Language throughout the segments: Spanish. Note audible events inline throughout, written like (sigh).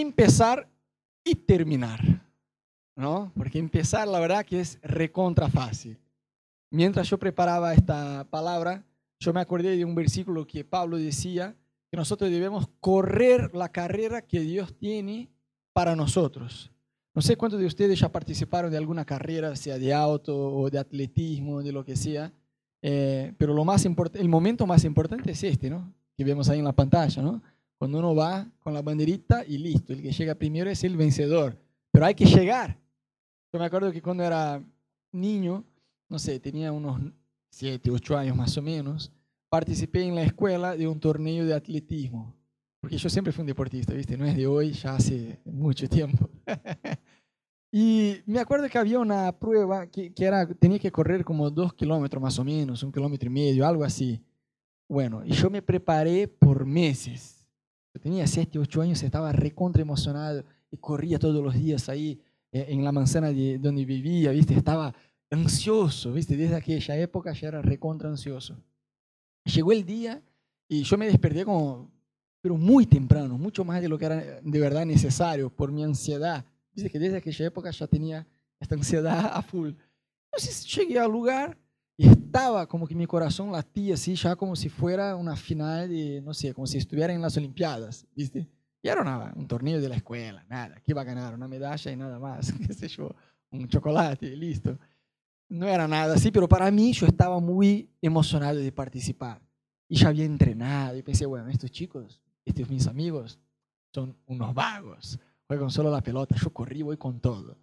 empezar y terminar, ¿no? Porque empezar, la verdad que es recontra fácil. Mientras yo preparaba esta palabra, yo me acordé de un versículo que Pablo decía que nosotros debemos correr la carrera que Dios tiene para nosotros. No sé cuántos de ustedes ya participaron de alguna carrera, sea de auto o de atletismo, de lo que sea, eh, pero lo más el momento más importante es este, ¿no? Que vemos ahí en la pantalla, ¿no? Cuando uno va con la banderita y listo, el que llega primero es el vencedor, pero hay que llegar. Yo me acuerdo que cuando era niño, no sé, tenía unos 7, 8 años más o menos, participé en la escuela de un torneo de atletismo. Porque yo siempre fui un deportista, ¿viste? No es de hoy, ya hace mucho tiempo. (laughs) y me acuerdo que había una prueba que, que, era, tenía que correr como dos kilómetros más o menos, un kilómetro y medio, algo así. Bueno, y yo me preparé por meses. Yo tenía 7, 8 años, estaba recontra emocionado y corría todos los días ahí eh, en la manzana de donde vivía, ¿viste? Estaba ansioso, ¿viste? Desde aquella época ya era recontra ansioso. Llegó el día y yo me desperté como pero muy temprano, mucho más de lo que era de verdad necesario por mi ansiedad. Dice que desde aquella época ya tenía esta ansiedad a full. Entonces llegué al lugar y estaba como que mi corazón latía así, ya como si fuera una final de, no sé, como si estuviera en las Olimpiadas, ¿viste? Y era nada, un torneo de la escuela, nada, que iba a ganar una medalla y nada más, (laughs) qué sé yo, un chocolate, listo. No era nada así, pero para mí yo estaba muy emocionado de participar. Y ya había entrenado y pensé, bueno, estos chicos estos mis amigos son unos vagos, juegan solo la pelota, yo corrí, voy con todo.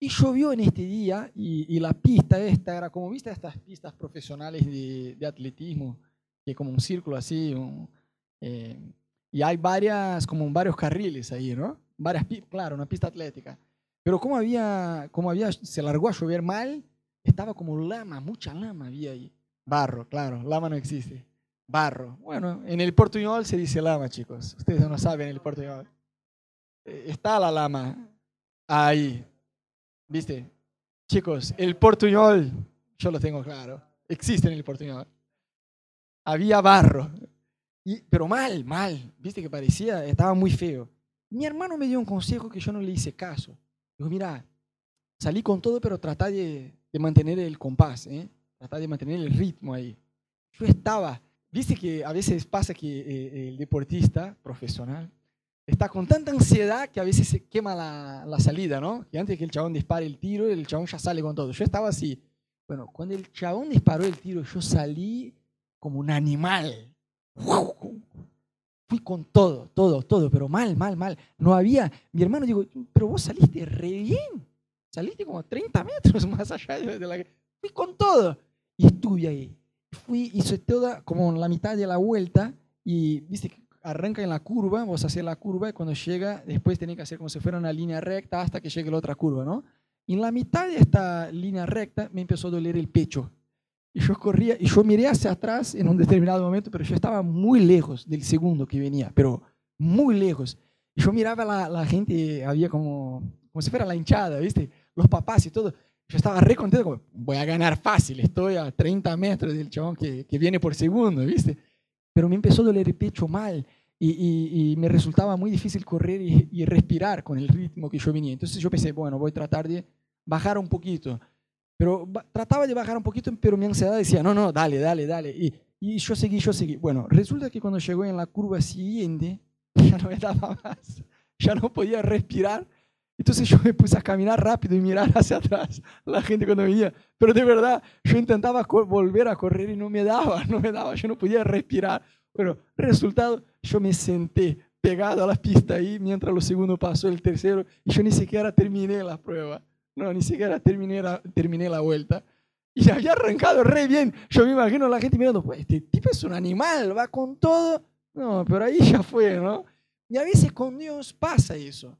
Y llovió en este día y, la pista esta era como, viste estas pistas profesionales de, atletismo, que como un círculo así, eh, y hay varias, como varios carriles ahí, ¿no? Varias, claro, una pista atlética. Pero como había, como había, se largó a llover mal, estaba como lama, mucha lama había ahí. Barro, claro, lama no existe. Barro. Bueno, en el portuñol se dice lama, chicos. Ustedes no saben el portuñol. Eh, está la lama ahí. ¿Viste? Chicos, el portuñol, yo lo tengo claro, existe en el portuñol. Había barro. Pero mal, mal. ¿Viste que parecía? Estaba muy feo. Mi hermano me dio un consejo que yo no le hice caso. Dijo, mira, salí con todo, pero trata de, mantener el compás, ¿eh? Trata de mantener el ritmo ahí. Yo estaba Viste que a veces pasa que eh, el deportista profesional está con tanta ansiedad que a veces se quema la, la, salida, ¿no? Que antes que el chabón dispare el tiro, el chabón ya sale con todo. Yo estaba así. Bueno, cuando el chabón disparó el tiro, yo salí como un animal. Fui con todo, todo, todo, pero mal, mal, mal. No había. Mi hermano dijo, pero vos saliste re bien. Saliste como 30 metros (laughs) más allá de la. Fui con todo. Y estuve ahí fui, hice toda como la mitad de la vuelta y, viste, arranca en la curva, vos haces la curva y cuando llega, después tenés que hacer como si fuera una línea recta hasta que llegue la otra curva, ¿no? Y en la mitad de esta línea recta me empezó a doler el pecho. Y yo corría, y yo miré hacia atrás en un determinado momento, pero yo estaba muy lejos del segundo que venía, pero muy lejos. Y yo miraba la, la gente, había como, como si fuera la hinchada, ¿viste? Los papás y todo. Yo estaba re contento, como, voy a ganar fácil, estoy a 30 metros del chabón que, que viene por segundo, ¿viste? Pero me empezó a doler el pecho mal y, y, me resultaba muy difícil correr y, y, respirar con el ritmo que yo venía. Entonces yo pensé, bueno, voy a tratar de bajar un poquito. Pero trataba de bajar un poquito, pero mi ansiedad decía, no, no, dale, dale, dale. Y, y yo seguí, yo seguí. Bueno, resulta que cuando llegó en la curva siguiente, (laughs) ya no me daba más, ya no podía respirar entonces yo me puse a caminar rápido y mirar hacia atrás la gente cuando venía. Pero de verdad, yo intentaba volver a correr y no me daba, (laughs) no me daba, yo no podía respirar. Bueno, resultado, yo me senté pegado a la pista ahí mientras lo segundo pasó el tercero y yo ni siquiera terminé la prueba. No, ni siquiera terminé la, terminé la vuelta. Y había arrancado re bien. Yo me imagino a la gente mirando, pues este tipo es un animal, va con todo. No, pero ahí ya fue, ¿no? Y a veces con Dios pasa eso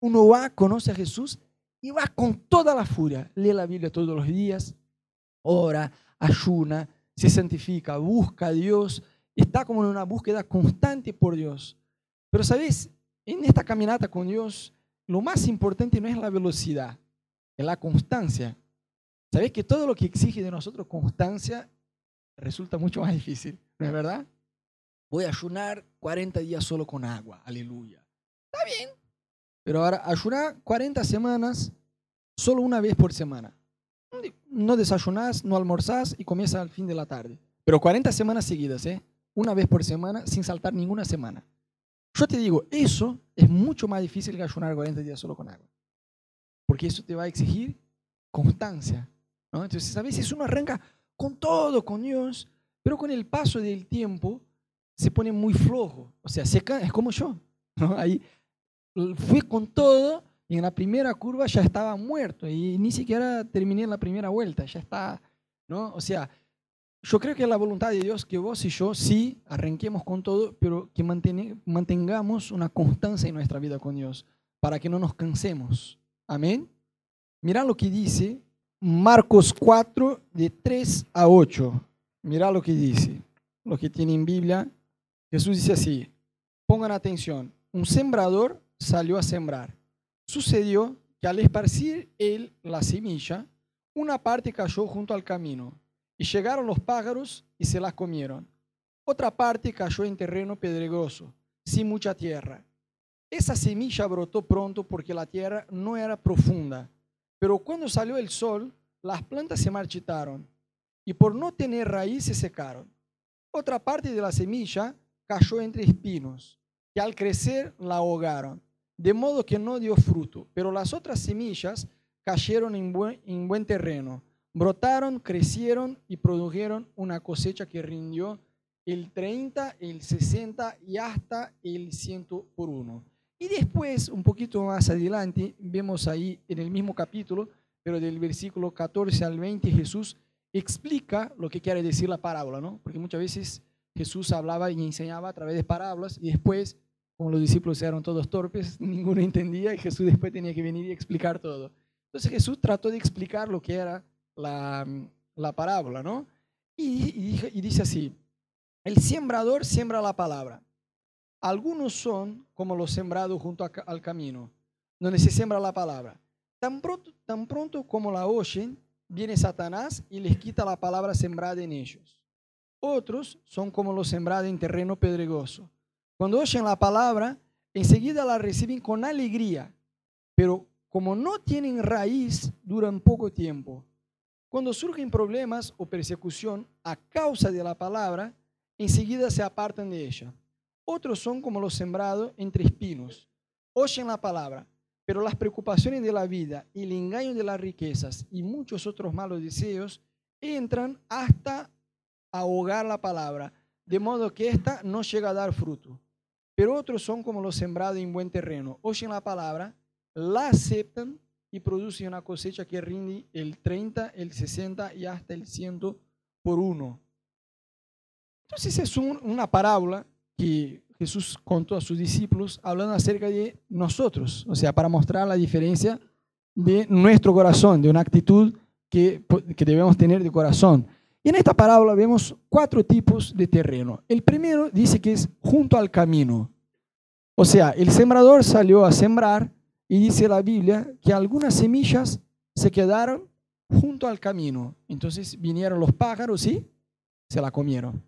uno va, conoce a Jesús y va con toda la furia. Lee la Biblia todos los días, ora, ayuna, se santifica, busca a Dios, está como en una búsqueda constante por Dios. Pero sabes, en esta caminata con Dios, lo más importante no es la velocidad, es la constancia. Sabes que todo lo que exige de nosotros constancia resulta mucho más difícil, ¿no es verdad? Voy a ayunar 40 días solo con agua, aleluya. Está bien, Pero ahora, ayunar 40 semanas solo una vez por semana. No desayunás, no almorzás y comienza al fin de la tarde. Pero 40 semanas seguidas, ¿eh? Una vez por semana sin saltar ninguna semana. Yo te digo, eso es mucho más difícil que ayunar 40 días solo con agua. Porque eso te va a exigir constancia. ¿no? Entonces, a veces uno arranca con todo, con Dios, pero con el paso del tiempo se pone muy flojo. O sea, se es como yo. Ahí fui con todo y en la primera curva ya estaba muerto y ni siquiera terminé la primera vuelta, ya está, ¿no? O sea, yo creo que es la voluntad de Dios que vos y yo sí arranquemos con todo, pero que mantengamos una constancia en nuestra vida con Dios para que no nos cansemos. Amén. Mira lo que dice Marcos 4, de 3 a 8. Mira lo que dice, lo que tiene en Biblia. Jesús dice así, pongan atención, un sembrador salió a sembrar. Sucedió que al esparcir él la semilla, una parte cayó junto al camino, y llegaron los pájaros y se las comieron. Otra parte cayó en terreno pedregoso, sin mucha tierra. Esa semilla brotó pronto porque la tierra no era profunda, pero cuando salió el sol, las plantas se marchitaron y por no tener raíz se secaron. Otra parte de la semilla cayó entre espinos, que al crecer la ahogaron de modo que no dio fruto. Pero las otras semillas cayeron en buen, terreno, brotaron, crecieron y produjeron una cosecha que rindió el 30, el 60 y hasta el 100 por uno. Y después, un poquito más adelante, vemos ahí en el mismo capítulo, pero del versículo 14 al 20, Jesús explica lo que quiere decir la parábola, ¿no? Porque muchas veces Jesús hablaba y enseñaba a través de parábolas y después como los discípulos eran todos torpes, (laughs) ninguno entendía y Jesús después tenía que venir y explicar todo. Entonces Jesús trató de explicar lo que era la, la parábola, ¿no? Y, y, dice así, el sembrador siembra la palabra. Algunos son como los sembrados junto al camino, donde se siembra la palabra. Tan pronto, tan pronto como la oyen, viene Satanás y les quita la palabra sembrada en ellos. Otros son como los sembrados en terreno pedregoso cuando oyen la palabra, enseguida la reciben con alegría, pero como no tienen raíz, duran poco tiempo. Cuando surgen problemas o persecución a causa de la palabra, enseguida se apartan de ella. Otros son como los sembrados entre espinos. Oyen la palabra, pero las preocupaciones de la vida y el engaño de las riquezas y muchos otros malos deseos entran hasta ahogar la palabra, de modo que ésta no llega a dar fruto. Pero otros son como los sembrados en buen terreno. Oyen la palabra, la aceptan y producen una cosecha que rinde el 30, el 60 y hasta el 100 por uno. Entonces es una parábola que Jesús contó a sus discípulos hablando acerca de nosotros, o sea, para mostrar la diferencia de nuestro corazón, de una actitud que, que debemos tener de corazón. Y en esta parábola vemos cuatro tipos de terreno. El primero dice que es junto al camino. O sea, el sembrador salió a sembrar y dice la Biblia que algunas semillas se quedaron junto al camino. Entonces vinieron los pájaros y se la comieron.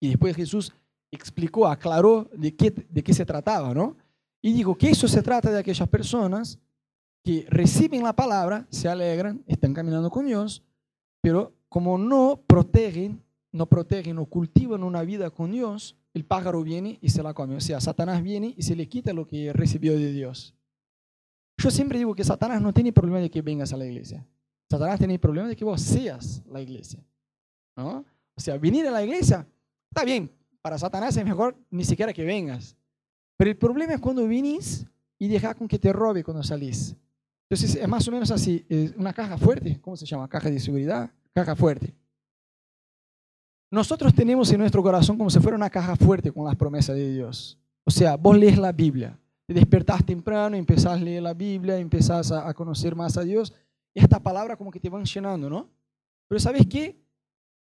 Y después Jesús explicó, aclaró de qué, de qué se trataba, ¿no? Y dijo que eso se trata de aquellas personas que reciben la palabra, se alegran, están caminando con Dios, pero como no protegen, no protegen o cultivan una vida con Dios, el pájaro viene y se la come. O sea, Satanás viene y se le quita lo que recibió de Dios. Yo siempre digo que Satanás no tiene problema de que vengas a la iglesia. Satanás tiene problema de que vos seas la iglesia. ¿no? O sea, venir a la iglesia, está bien, para Satanás es mejor ni siquiera que vengas. Pero el problema es cuando vinís y dejas con que te robe cuando salís. Entonces es más o menos así, es una caja fuerte, ¿cómo se llama? Caja de seguridad caja fuerte. Nosotros tenemos en nuestro corazón como si fuera una caja fuerte con las promesas de Dios. O sea, vos lees la Biblia, te despertás temprano, empezás a leer la Biblia, empezás a, conocer más a Dios, y esta palabra como que te van llenando, ¿no? Pero ¿sabes qué?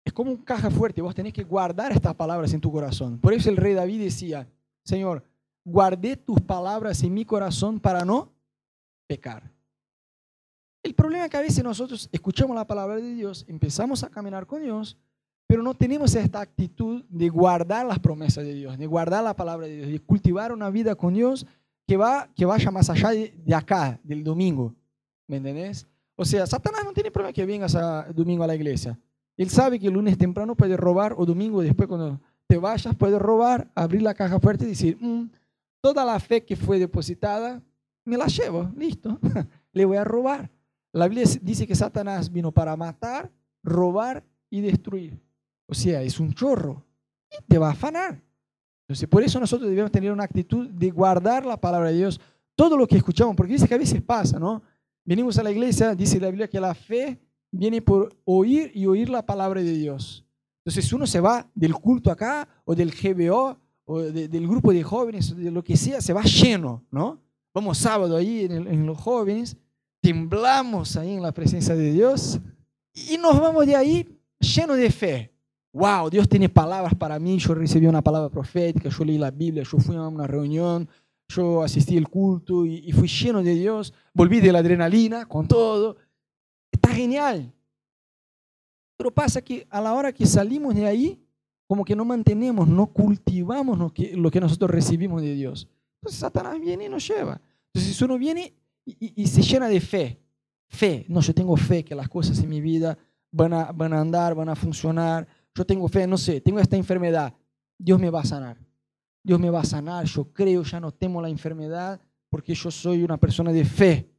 Es como una caja fuerte, vos tenés que guardar estas palabras en tu corazón. Por eso el rey David decía, Señor, guardé tus palabras en mi corazón para no pecar. El problema es que a veces nosotros escuchamos la palabra de Dios, empezamos a caminar con Dios, pero no tenemos esta actitud de guardar las promesas de Dios, de guardar la palabra de Dios, de cultivar una vida con Dios que, va, que vaya más allá de, acá, del domingo. ¿Me entendés? O sea, Satanás no tiene problema que vengas a, domingo a la iglesia. Él sabe que el lunes temprano puede robar o domingo después cuando te vayas puede robar, abrir la caja fuerte y decir, mm, toda la fe que fue depositada, me la llevo, listo, (laughs) le voy a robar. La Biblia dice que Satanás vino para matar, robar y destruir. O sea, es un chorro y te va a afanar. Entonces, por eso nosotros debemos tener una actitud de guardar la palabra de Dios, todo lo que escuchamos, porque dice que a veces pasa, ¿no? Venimos a la iglesia, dice la Biblia que la fe viene por oír y oír la palabra de Dios. Entonces, uno se va del culto acá o del GBO o del grupo de jóvenes, de lo que sea, se va lleno, ¿no? Vamos sábado ahí en, en los jóvenes, temblamos ahí en la presencia de Dios y nos vamos de ahí lleno de fe. Wow, Dios tiene palabras para mí, yo recibí una palabra profética, yo leí la Biblia, yo fui a una reunión, yo asistí al culto y, fui lleno de Dios, volví de la adrenalina con todo. Está genial. Pero pasa que a la hora que salimos de ahí, como que no mantenemos, no cultivamos lo que, lo que nosotros recibimos de Dios. Entonces Satanás viene y nos lleva. Entonces si uno viene y, y, se llena de fe, fe, no, yo tengo fe que las cosas en mi vida van a, van a andar, van a funcionar, yo tengo fe, no sé, tengo esta enfermedad, Dios me va a sanar. Dios me va a sanar, yo creo, ya no temo la enfermedad porque yo soy una persona de fe.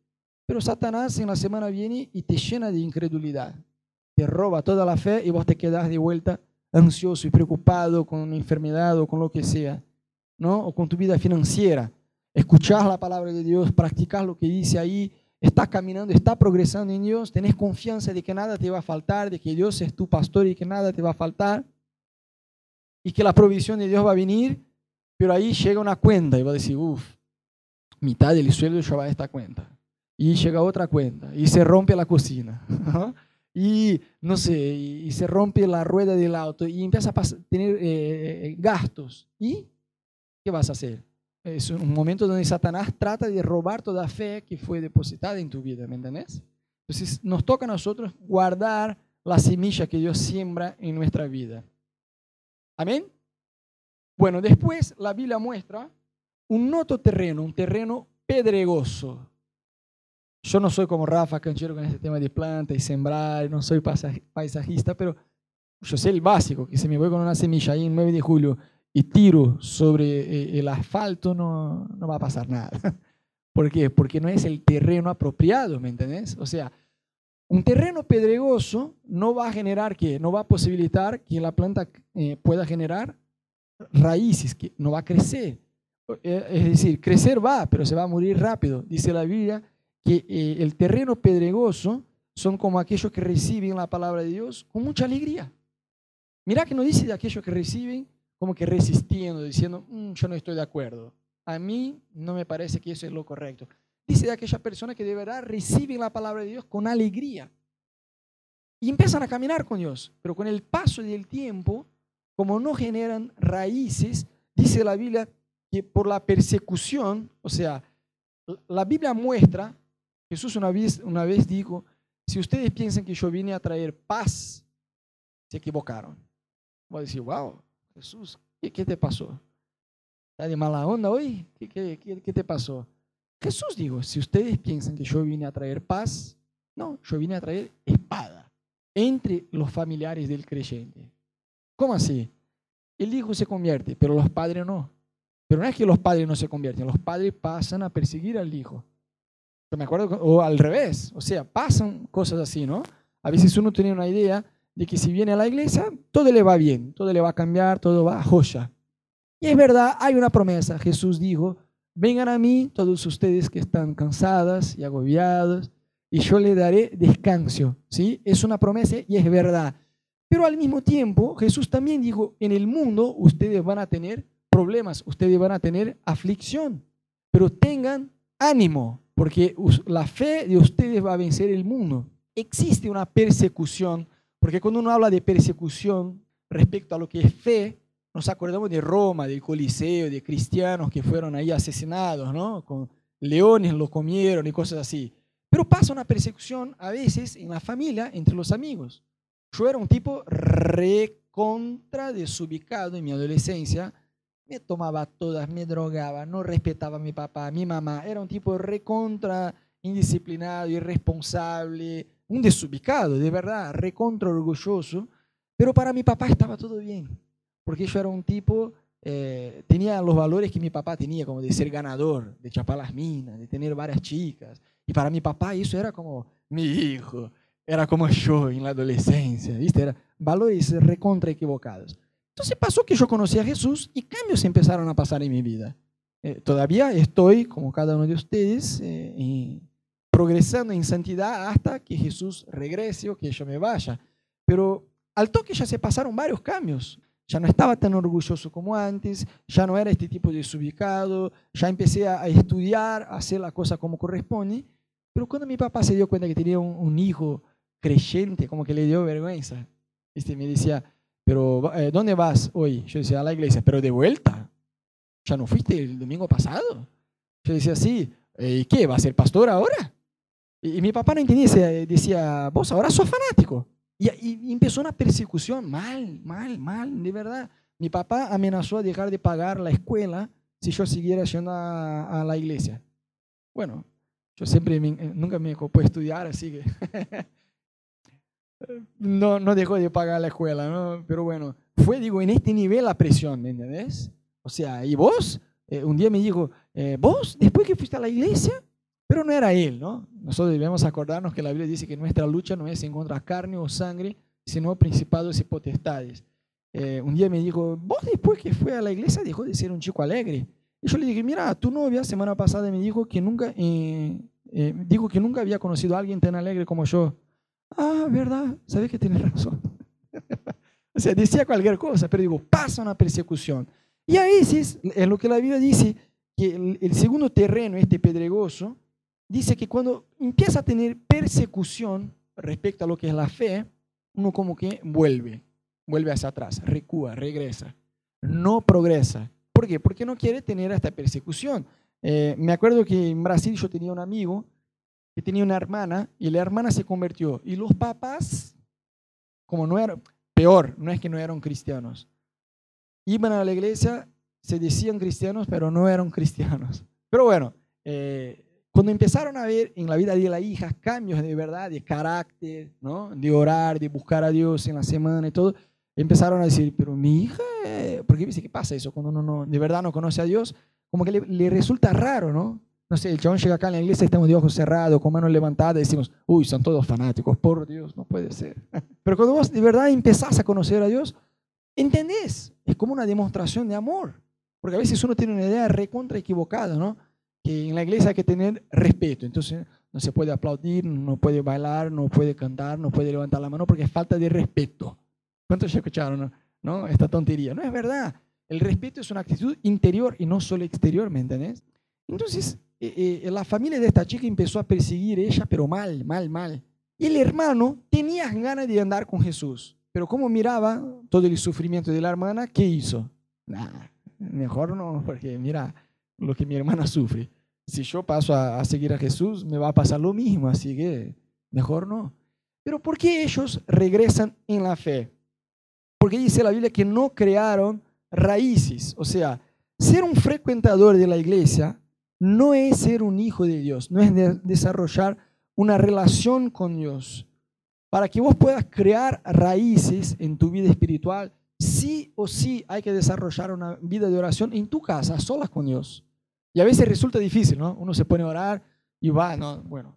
Pero Satanás en la semana viene y te llena de incredulidad. Te roba toda la fe y vos te quedas de vuelta ansioso y preocupado con una enfermedad o con lo que sea, ¿no? O con tu vida financiera. Escuchás la palabra de Dios, practicás lo que dice ahí, estás caminando, estás progresando en Dios, tenés confianza de que nada te va a faltar, de que Dios es tu pastor y que nada te va a faltar, y que la provisión de Dios va a venir, pero ahí llega una cuenta y va a decir, uff, mitad del sueldo ya va a esta cuenta. Y llega otra cuenta y se rompe la cocina. (laughs) y no sé, y, se rompe la rueda del auto y empieza a tener eh, eh, gastos. ¿Y qué vas a hacer? Es un momento donde Satanás trata de robar toda fe que fue depositada en tu vida, ¿me entiendes? Entonces nos toca a nosotros guardar la semilla que Dios siembra en nuestra vida. Amén. Bueno, después la Biblia muestra un noto terreno, un terreno pedregoso. Yo no soy como Rafa Canchero con este tema de planta y sembrar, no soy paisajista, pero yo sé el básico, que si me voy con una semilla ahí en 9 de julio y tiro sobre eh, el asfalto, no, no va a pasar nada. (laughs) ¿Por qué? Porque no es el terreno apropiado, ¿me entendés? O sea, un terreno pedregoso no va a generar que, no va a posibilitar que la planta eh, pueda generar raíces, que no va a crecer. Eh, es decir, crecer va, pero se va a morir rápido. Dice la Biblia que el terreno pedregoso son como aquellos que reciben la palabra de Dios con mucha alegría. Mira que no dice de aquellos que reciben como que resistiendo, diciendo, mm, yo no estoy de acuerdo. A mí no me parece que eso es lo correcto. Dice de aquella persona que de verdad reciben la palabra de Dios con alegría. Y empiezan a caminar con Dios. Pero con el paso del tiempo, como no generan raíces, dice la Biblia que por la persecución, o sea, la Biblia muestra, Jesús una vez, una vez dijo, si ustedes piensan que yo vine a traer paz, se equivocaron. Voy a decir, wow, Jesús, ¿qué, te pasó? ¿Está de mala onda hoy? ¿Qué, qué, qué, te pasó? Jesús dijo, si ustedes piensan que yo vine a traer paz, no, yo vine a traer espada entre los familiares del creyente. ¿Cómo así? El hijo se convierte, pero los padres no. Pero no es que los padres no se convierten, los padres pasan a perseguir al hijo. Me acuerdo, o al revés, o sea, pasan cosas así, ¿no? A veces uno tiene una idea de que si viene a la iglesia, todo le va bien, todo le va a cambiar, todo va a joya. Y es verdad, hay una promesa. Jesús dijo, vengan a mí todos ustedes que están cansadas y agobiados, y yo le daré descanso. ¿sí? Es una promesa y es verdad. Pero al mismo tiempo, Jesús también dijo, en el mundo ustedes van a tener problemas, ustedes van a tener aflicción, pero tengan ánimo, porque la fe de ustedes va a vencer el mundo. Existe una persecución porque cuando uno habla de persecución respecto a lo que es fe, nos acordamos de Roma, del Coliseo, de cristianos que fueron ahí asesinados, ¿no? Con leones lo comieron y cosas así. Pero pasa una persecución a veces en la familia, entre los amigos. Yo era un tipo recontra desubicado en mi adolescencia. me tomaba todas, me drogaba, no respetaba a mi papá, a mi mamá. Era un tipo recontra indisciplinado, irresponsable, un desubicado, de verdad, recontra orgulloso. Pero para mi papá estaba todo bien, porque yo era un tipo, eh, tenía los valores que mi papá tenía, como de ser ganador, de chapar las minas, de tener varias chicas. Y para mi papá eso era como mi hijo, era como yo en la adolescencia, ¿viste? Era valores recontra equivocados. Entonces pasó que yo conocí a Jesús y cambios empezaron a pasar en mi vida. Eh, todavía estoy, como cada uno de ustedes, eh, progresando en santidad hasta que Jesús regrese o que yo me vaya. Pero al toque ya se pasaron varios cambios. Ya no estaba tan orgulloso como antes, ya no era este tipo de desubicado, ya empecé a estudiar, a hacer la cosa como corresponde. Pero cuando mi papá se dio cuenta que tenía un, hijo creyente, como que le dio vergüenza. Este me decía, pero eh, ¿dónde vas hoy? Yo decía, a la iglesia, pero de vuelta. ¿Ya no fuiste el domingo pasado? Yo decía, sí, eh, ¿y qué? ¿Va a ser pastor ahora? Y, mi papá no entendía, decía, vos ahora sos fanático. Y, empezó una persecución, mal, mal, mal, de verdad. Mi papá amenazó a dejar de pagar la escuela si yo siguiera yendo a, a la iglesia. Bueno, yo siempre eh, nunca me ocupé estudiar, así que (laughs) no, no dejó de pagar la escuela, ¿no? Pero bueno, fue, digo, en este nivel la presión, ¿me entiendes? O sea, y vos, eh, un día me dijo, eh, vos, después que fuiste a la iglesia, pero no era él, ¿no? Nosotros debemos acordarnos que la Biblia dice que nuestra lucha no es en contra carne o sangre, sino principados y potestades. un día me dijo, vos después que fue a la iglesia dejó de ser un chico alegre. Y yo le dije, mira, tu novia semana pasada me dijo que nunca, eh, eh, dijo que nunca había conocido a alguien tan alegre como yo. Ah, ¿verdad? Sabes que tienes razón. (laughs) o sea, decía cualquier cosa, pero digo, pasa una persecución. Y a veces, en lo que la Biblia dice, que el, el segundo terreno, este pedregoso, dice que cuando empieza a tener persecución respecto a lo que es la fe, uno como que vuelve, vuelve hacia atrás, recúa, regresa, no progresa. ¿Por qué? Porque no quiere tener esta persecución. Eh, me acuerdo que en Brasil yo tenía un amigo que tenía una hermana y la hermana se convirtió. Y los papás, como no eran, peor, no es que no eran cristianos, iban a la iglesia, se decían cristianos, pero no eran cristianos. Pero bueno, eh, cuando empezaron a ver en la vida de la hija cambios de verdad, de carácter, ¿no? de orar, de buscar a Dios en la semana y todo, empezaron a decir, pero mi hija, ¿por qué dice qué pasa eso cuando uno no, de verdad no conoce a Dios? Como que le, resulta raro, ¿no? No sé, el chabón llega acá en la iglesia, estamos de ojos cerrados, con manos levantadas, decimos, uy, son todos fanáticos, por Dios, no puede ser. (laughs) Pero cuando vos de verdad empezás a conocer a Dios, entendés, es como una demostración de amor. Porque a veces uno tiene una idea recontra equivocada, ¿no? Que en la iglesia hay que tener respeto. Entonces no se puede aplaudir, no puede bailar, no puede cantar, no puede levantar la mano porque es falta de respeto. ¿Cuántos ya escucharon no? esta tontería? No es verdad. El respeto es una actitud interior y no solo exterior, ¿me entendés? Entonces, eh, eh, la familia de esta chica empezó a perseguir a ella, pero mal, mal, mal. Y el hermano tenía ganas de andar con Jesús, pero como miraba todo el sufrimiento de la hermana, ¿qué hizo? Nah, mejor no, porque mira lo que mi hermana (laughs) sufre. Si yo paso a, seguir a Jesús, me va a pasar lo mismo, así que mejor no. Pero ¿por qué ellos regresan en la fe? Porque dice la Biblia que no crearon raíces. O sea, ser un frecuentador de la iglesia no es ser un hijo de Dios, no es desarrollar una relación con Dios. Para que vos puedas crear raíces en tu vida espiritual, sí o sí hay que desarrollar una vida de oración en tu casa, solas con Dios. Y a veces resulta difícil, ¿no? Uno se pone a orar y va, no, bueno,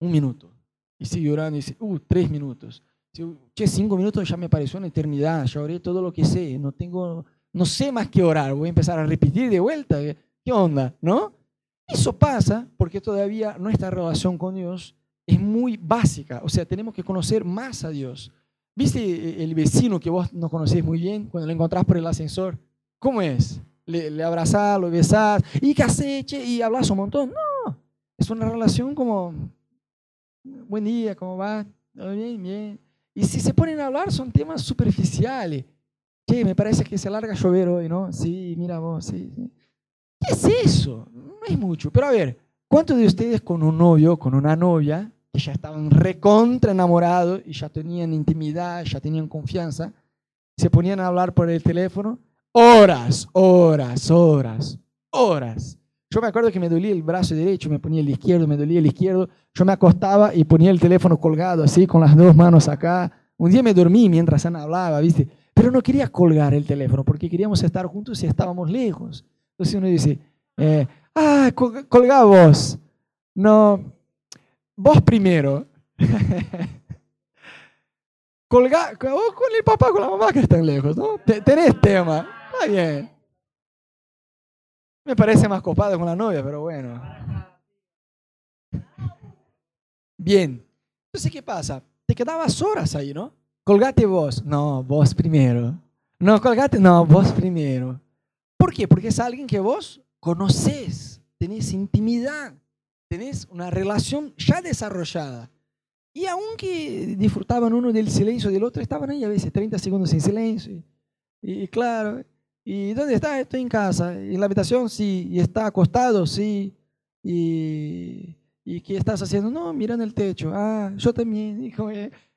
un minuto. Y sigue orando y dice, uh, tres minutos. Che, cinco minutos ya me pareció una eternidad, ya oré todo lo que sé, no tengo, no sé más que orar, voy a empezar a repetir de vuelta, ¿qué onda? ¿No? Eso pasa porque todavía nuestra relación con Dios es muy básica, o sea, tenemos que conocer más a Dios. ¿Viste el vecino que vos no conocés muy bien cuando lo encontrás por el ascensor? ¿Cómo es? Le, le abrazás, lo besás, y qué haces, y hablas un montón. No, es una relación como, buen día, ¿cómo va? Bien, bien. Y si se ponen a hablar son temas superficiales. Che, me parece que se larga a llover hoy, ¿no? Sí, mira vos, sí, ¿Qué es eso? No es mucho. Pero a ver, ¿cuántos de ustedes con un novio, con una novia, que ya estaban recontra enamorados y ya tenían intimidad, ya tenían confianza, se ponían a hablar por el teléfono? horas, horas, horas, horas. Yo me acuerdo que me dolía el brazo derecho, me ponía el izquierdo, me dolía el izquierdo. Yo me acostaba y ponía el teléfono colgado así, con las dos manos acá. Un día me dormí mientras Ana hablaba, ¿viste? Pero no quería colgar el teléfono porque queríamos estar juntos y estábamos lejos. Entonces uno dice, eh, ah, colgá vos. No, vos primero. (laughs) colgá, con el papá, con la mamá que están lejos, ¿no? Tenés tema. Está bien. Me parece más copado con la novia, pero bueno. Bien. Entonces, ¿qué pasa? Te quedabas horas ahí, ¿no? Colgate vos. No, vos primero. No, colgate. No, vos primero. ¿Por qué? Porque es alguien que vos conoces, tenés intimidad, tenés una relación ya desarrollada. Y aunque disfrutaban uno del silencio del otro, estaban ahí a veces 30 segundos en silencio. Y, claro, ¿y dónde está? Estoy en casa. ¿Y en la habitación? Sí. ¿Y está acostado? Sí. ¿Y, y qué estás haciendo? No, mira en el techo. Ah, yo también. Hijo,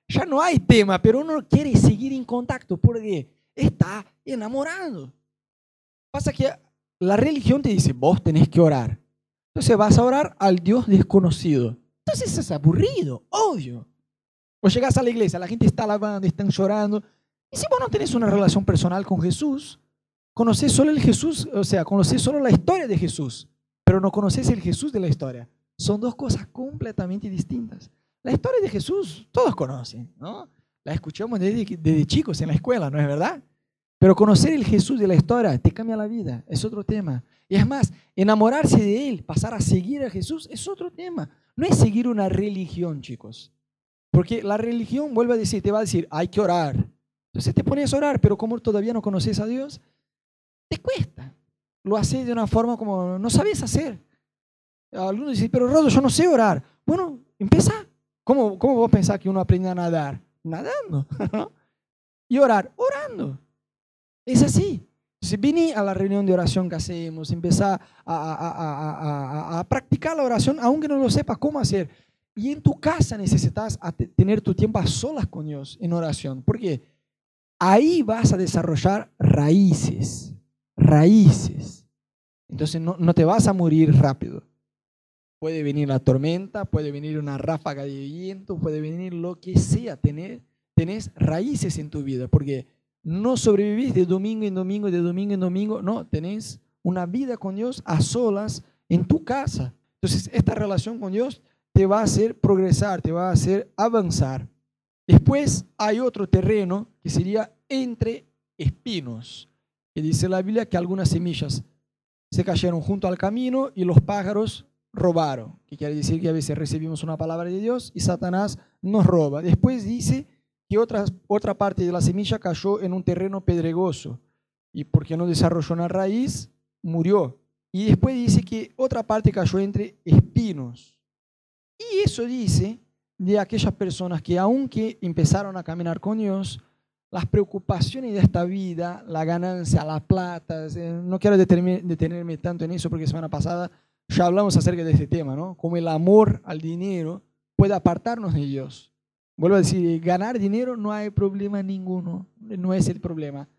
ya no hay tema, pero uno quiere seguir en contacto porque está enamorado. Pasa que la religión te dice, vos tenés que orar. Entonces vas a orar al Dios desconocido. Entonces es aburrido, odio. O llegas a la iglesia, la gente está alabando, están llorando. Y si vos no tenés una relación personal con Jesús, conoces solo el Jesús, o sea, conoces solo la historia de Jesús, pero no conoces el Jesús de la historia. Son dos cosas completamente distintas. La historia de Jesús todos conocen, ¿no? La escuchamos desde chicos en la escuela, ¿no es verdad? Pero conocer el Jesús de la historia te cambia la vida, es otro tema. Y es más, enamorarse de Él, pasar a seguir a Jesús, es otro tema. No es seguir una religión, chicos. Porque la religión, vuelve a decir, te va a decir, hay que orar. Entonces te pones a orar, pero como todavía no conoces a Dios, te cuesta. Lo haces de una forma como no sabes hacer. Algunos dicen, pero Rodo, yo no sé orar. Bueno, empieza. ¿Cómo, cómo vos pensás que uno aprende a nadar? Nadando. (laughs) y orar, orando. Es así. Si vine a la reunión de oración que hacemos, empezar a, practicar la oración, aunque no lo sepas cómo hacer. Y en tu casa necesitas tener tu tiempo a solas con Dios en oración. Porque ahí vas a desarrollar raíces. Raíces. Entonces no, no te vas a morir rápido. Puede venir la tormenta, puede venir una ráfaga de viento, puede venir lo que sea. Tenés, tenés raíces en tu vida. Porque no sobrevivís de domingo en domingo, de domingo en domingo, no, tenés una vida con Dios a solas en tu casa. Entonces, esta relación con Dios te va a hacer progresar, te va a hacer avanzar. Después hay otro terreno que sería entre espinos, que dice la Biblia que algunas semillas se cayeron junto al camino y los pájaros robaron, que quiere decir que a veces recibimos una palabra de Dios y Satanás nos roba. Después dice y otra, otra parte de la semilla cayó en un terreno pedregoso y porque no desarrolló una raíz, murió. Y después dice que otra parte cayó entre espinos. Y eso dice de aquellas personas que aunque empezaron a caminar con Dios, las preocupaciones de esta vida, la ganancia, la plata, no quiero detenerme tanto en eso porque semana pasada ya hablamos acerca de este tema, ¿no? Como el amor al dinero puede apartarnos de Dios. Vuelvo a decir, ganar dinero no hay problema ninguno, no es el problema.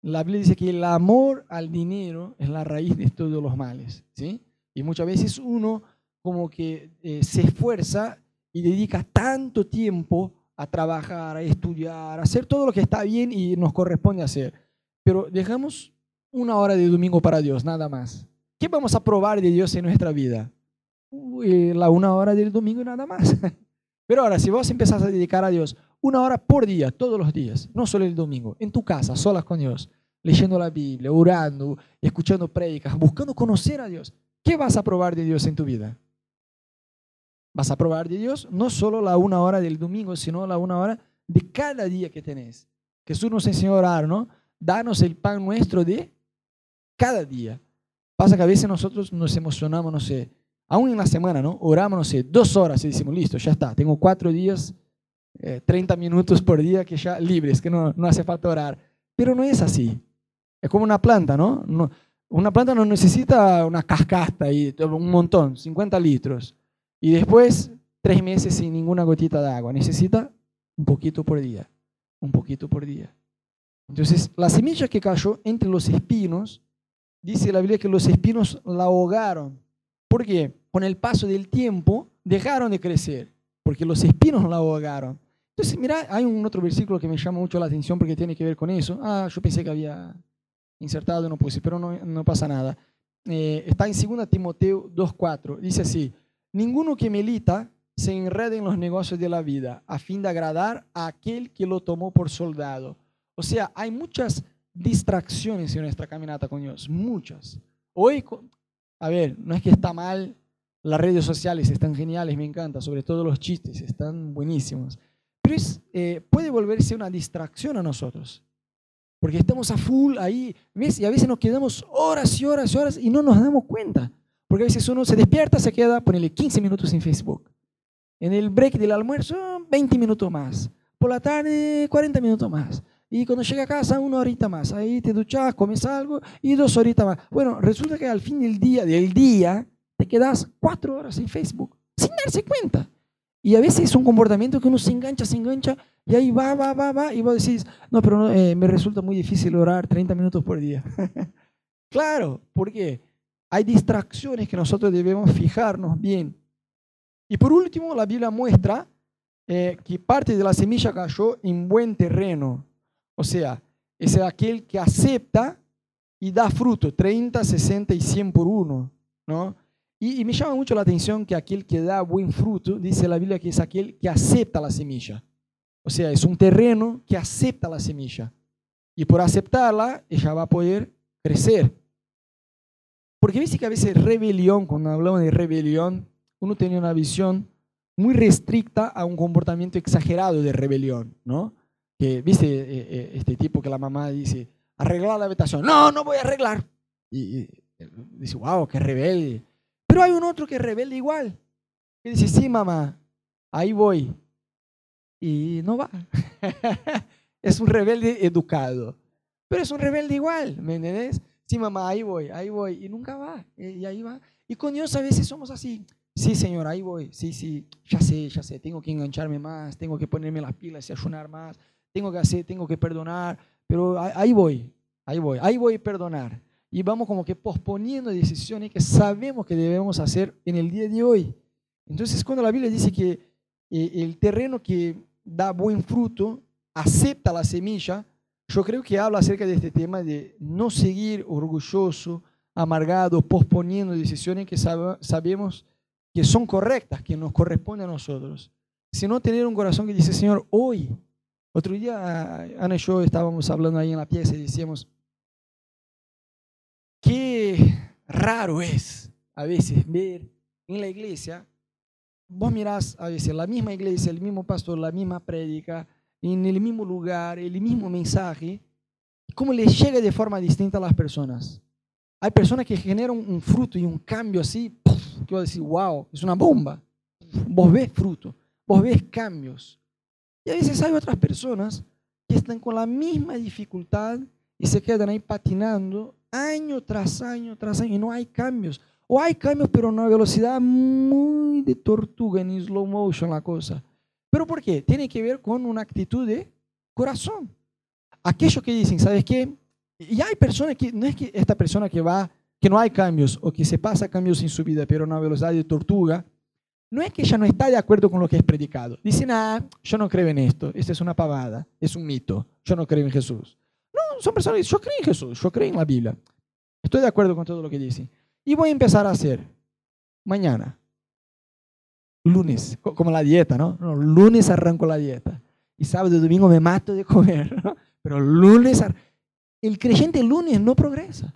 La Biblia dice que el amor al dinero es la raíz de todos los males, ¿sí? Y muchas veces uno como que eh, se esfuerza y dedica tanto tiempo a trabajar, a estudiar, a hacer todo lo que está bien y nos corresponde hacer. Pero dejamos una hora de domingo para Dios, nada más. ¿Qué vamos a probar de Dios en nuestra vida? la una hora del domingo y nada más. (laughs) Pero ahora, si vos empezás a dedicar a Dios una hora por día, todos los días, no solo el domingo, en tu casa, solas con Dios, leyendo la Biblia, orando, escuchando prédicas, buscando conocer a Dios, ¿qué vas a probar de Dios en tu vida? Vas a probar de Dios no solo la una hora del domingo, sino la una hora de cada día que tenés. Jesús nos enseñó a orar, ¿no? Danos el pan nuestro de cada día. Pasa que a veces nosotros nos emocionamos, no sé, aún en la semana, ¿no? Oramos, no sé, dos horas y decimos, listo, ya está, tengo cuatro días, 30 eh, minutos por día que ya libres, que no, no hace falta orar. Pero no es así. Es como una planta, ¿no? no una planta no necesita una cascata y un montón, 50 litros. Y después, tres meses sin ninguna gotita de agua. Necesita un poquito por día, un poquito por día. Entonces, la semilla que cayó entre los espinos, dice la Biblia que los espinos la ahogaron. ¿Por qué? Con el paso del tiempo dejaron de crecer, porque los espinos la ahogaron. Entonces, mira, hay un otro versículo que me llama mucho la atención porque tiene que ver con eso. Ah, yo pensé que había insertado no puse, pero no, no pasa nada. Eh, está en 2 Timoteo 2.4. Dice así, ninguno que milita se enrede en los negocios de la vida a fin de agradar a aquel que lo tomó por soldado. O sea, hay muchas distracciones en nuestra caminata con Dios, muchas. Hoy, a ver, no es que está mal, las redes sociales están geniales, me encanta, sobre todo los chistes, están buenísimos. Pero es, eh, puede volverse una distracción a nosotros. Porque estamos a full ahí, ¿ves? Y a veces nos quedamos horas y horas y horas y no nos damos cuenta. Porque a veces uno se despierta, se queda, ponele 15 minutos en Facebook. En el break del almuerzo, 20 minutos más. Por la tarde, 40 minutos más. Y cuando llega a casa, una horita más. Ahí te duchas, comes algo y dos horitas más. Bueno, resulta que al fin del día, del día, te quedas cuatro horas en Facebook sin darse cuenta. Y a veces es un comportamiento que uno se engancha, se engancha, y ahí va, va, va, va, y vos decís, no, pero eh, me resulta muy difícil orar 30 minutos por día. (laughs) claro, porque hay distracciones que nosotros debemos fijarnos bien. Y por último, la Biblia muestra eh, que parte de la semilla cayó en buen terreno. O sea, es aquel que acepta y da fruto, 30, 60 y 100 por uno. ¿no? Y, me llama mucho la atención que aquel que da buen fruto, dice la Biblia que es aquel que acepta la semilla. O sea, es un terreno que acepta la semilla. Y por aceptarla, ella va a poder crecer. Porque dice que a veces rebelión, cuando hablamos de rebelión, uno tiene una visión muy restricta a un comportamiento exagerado de rebelión, ¿no? Que, viste, eh, eh, este tipo que la mamá dice, arreglar la habitación. No, no voy a arreglar. Y, y dice, wow, qué rebelde. Pero hay un otro que es rebelde igual. Que dice, sí, mamá, ahí voy. Y no va. (laughs) es un rebelde educado. Pero es un rebelde igual, ¿me entiendes? Sí, mamá, ahí voy, ahí voy. Y nunca va. Y ahí va. Y con Dios a veces somos así. Sí, Señor, ahí voy. Sí, sí, ya sé, ya sé. Tengo que engancharme más, tengo que ponerme las pilas y ayunar más. Tengo que hacer, tengo que perdonar. Pero ahí voy, ahí voy, ahí voy a perdonar y vamos como que posponiendo decisiones que sabemos que debemos hacer en el día de hoy. Entonces, cuando la Biblia dice que eh, el terreno que da buen fruto acepta la semilla, yo creo que habla acerca de este tema de no seguir orgulloso, amargado, posponiendo decisiones que sabemos que son correctas, que nos corresponden a nosotros, sino tener un corazón que dice, Señor, hoy, otro día Ana y yo estábamos hablando ahí en la pieza y decíamos, Qué raro es a veces ver en la iglesia, vos mirás a veces la misma iglesia, el mismo pastor, la misma prédica, en el mismo lugar, el mismo mensaje, cómo le llega de forma distinta a las personas. Hay personas que generan un fruto y un cambio así, que vos decís, wow, es una bomba. Vos ves fruto, vos ves cambios. Y a veces hay otras personas que están con la misma dificultad y se quedan ahí patinando año tras año tras año y no hay cambios. O hay cambios, pero a una velocidad muy de tortuga, en slow motion la cosa. ¿Pero por qué? Tiene que ver con una actitud de corazón. Aquellos que dicen, ¿sabes qué? Y hay personas que, no es que esta persona que va, que no hay cambios o que se pasa cambios en su vida, pero a una velocidad de tortuga, no es que ella no está de acuerdo con lo que es predicado. Dice, ah, yo no creo en esto, esta es una pavada, es un mito, yo no creo en Jesús. No, son personas que dicen, yo creo en Jesús, yo creo en la Biblia. Estoy de acuerdo con todo lo que dice. Y voy a empezar a hacer mañana, lunes, como la dieta, ¿no? no lunes arranco la dieta. Y sábado y domingo me mato de comer. (laughs) Pero lunes, el creyente lunes no progresa.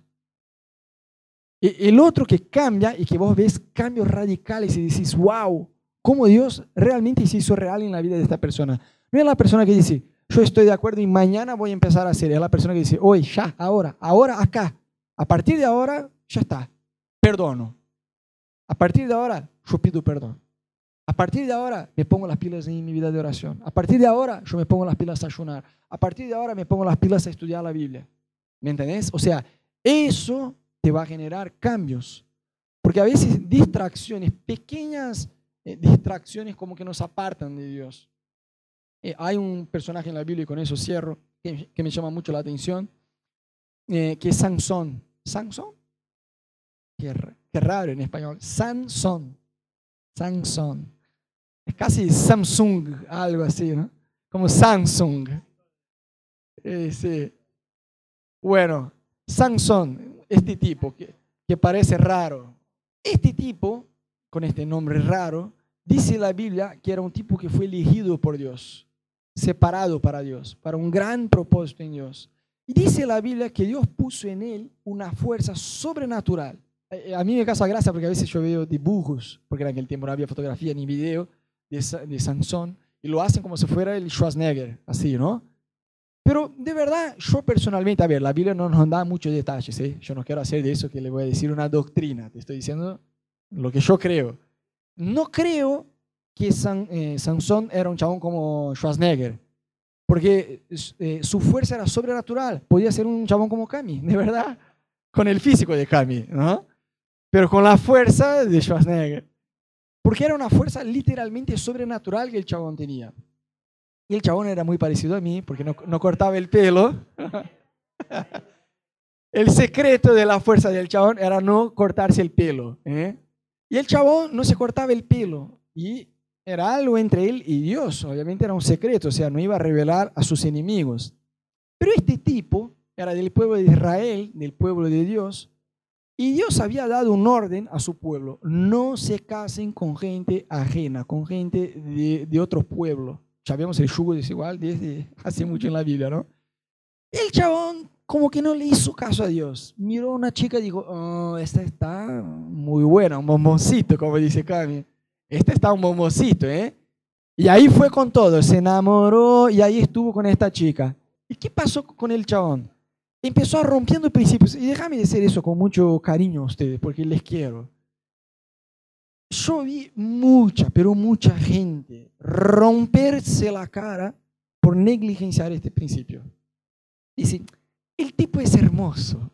El otro que cambia y que vos ves cambios radicales y dices, wow, cómo Dios realmente se hizo real en la vida de esta persona. No es la persona que dice, yo estoy de acuerdo y mañana voy a empezar a hacer. Es la persona que dice, hoy, ya, ahora, ahora, acá. A partir de ahora, ya está. Perdono. A partir de ahora, yo pido perdón. A partir de ahora, me pongo las pilas en mi vida de oración. A partir de ahora, yo me pongo las pilas a ayunar. A partir de ahora, me pongo las pilas a estudiar la Biblia. ¿Me entendés? O sea, eso te va a generar cambios. Porque a veces distracciones, pequeñas eh, distracciones como que nos apartan de Dios. Eh, hay un personaje en la Biblia, y con eso cierro, que, que me llama mucho la atención, eh, que es Sansón. ¿Sansón? Qué, qué raro en español. Sansón. Sansón. Es casi Samsung, algo así, ¿no? Como Samsung. Eh, sí. Bueno, Sansón, este tipo que, que parece raro. Este tipo, con este nombre raro, dice la Biblia que era un tipo que fue elegido por Dios, separado para Dios, para un gran propósito en Dios. Y dice la Biblia que Dios puso en él una fuerza sobrenatural. Eh, A mí me causa gracia porque a veces yo veo dibujos, porque en aquel tiempo no había fotografía ni video de, de Sansón, y lo hacen como si fuera el Schwarzenegger, así, ¿no? Pero de verdad, yo personalmente, a ver, la Biblia no nos da muchos detalles, ¿eh? Yo no quiero hacer de eso que le voy a decir una doctrina, te estoy diciendo lo que yo creo. No creo que San- eh, Sansón era un chabón como Schwarzenegger, porque eh, su fuerza era sobrenatural. Podía ser un chabón como Cami, de verdad, con el físico de Cami, ¿no? Pero con la fuerza de Schwarzenegger. Porque era una fuerza literalmente sobrenatural que el chabón tenía. Y el chabón era muy parecido a mí, porque no, no cortaba el pelo. (laughs) el secreto de la fuerza del chabón era no cortarse el pelo. ¿eh? Y el chabón no se cortaba el pelo. Y era algo entre él y Dios. Obviamente era un secreto, o sea, no iba a revelar a sus enemigos. Pero este tipo era del pueblo de Israel, del pueblo de Dios. Y Dios había dado un orden a su pueblo. No se casen con gente ajena, con gente de, de otro pueblo. Ya vemos el yugo desigual desde hace (laughs) mucho en la Biblia, ¿no? El chabón como que no le hizo caso a Dios. Miró a una chica y dijo, oh, esta está muy buena, un bomboncito, como dice Cami. Esta está un bomboncito, ¿eh? Y ahí fue con todo, se enamoró y ahí estuvo con esta chica. ¿Y qué pasó con el chabón? Empezó a rompiendo principios. Y déjame decir eso con mucho cariño a ustedes, porque les quiero. Yo vi mucha, pero mucha gente romperse la cara por negligenciar este principio. Dice, el tipo es hermoso,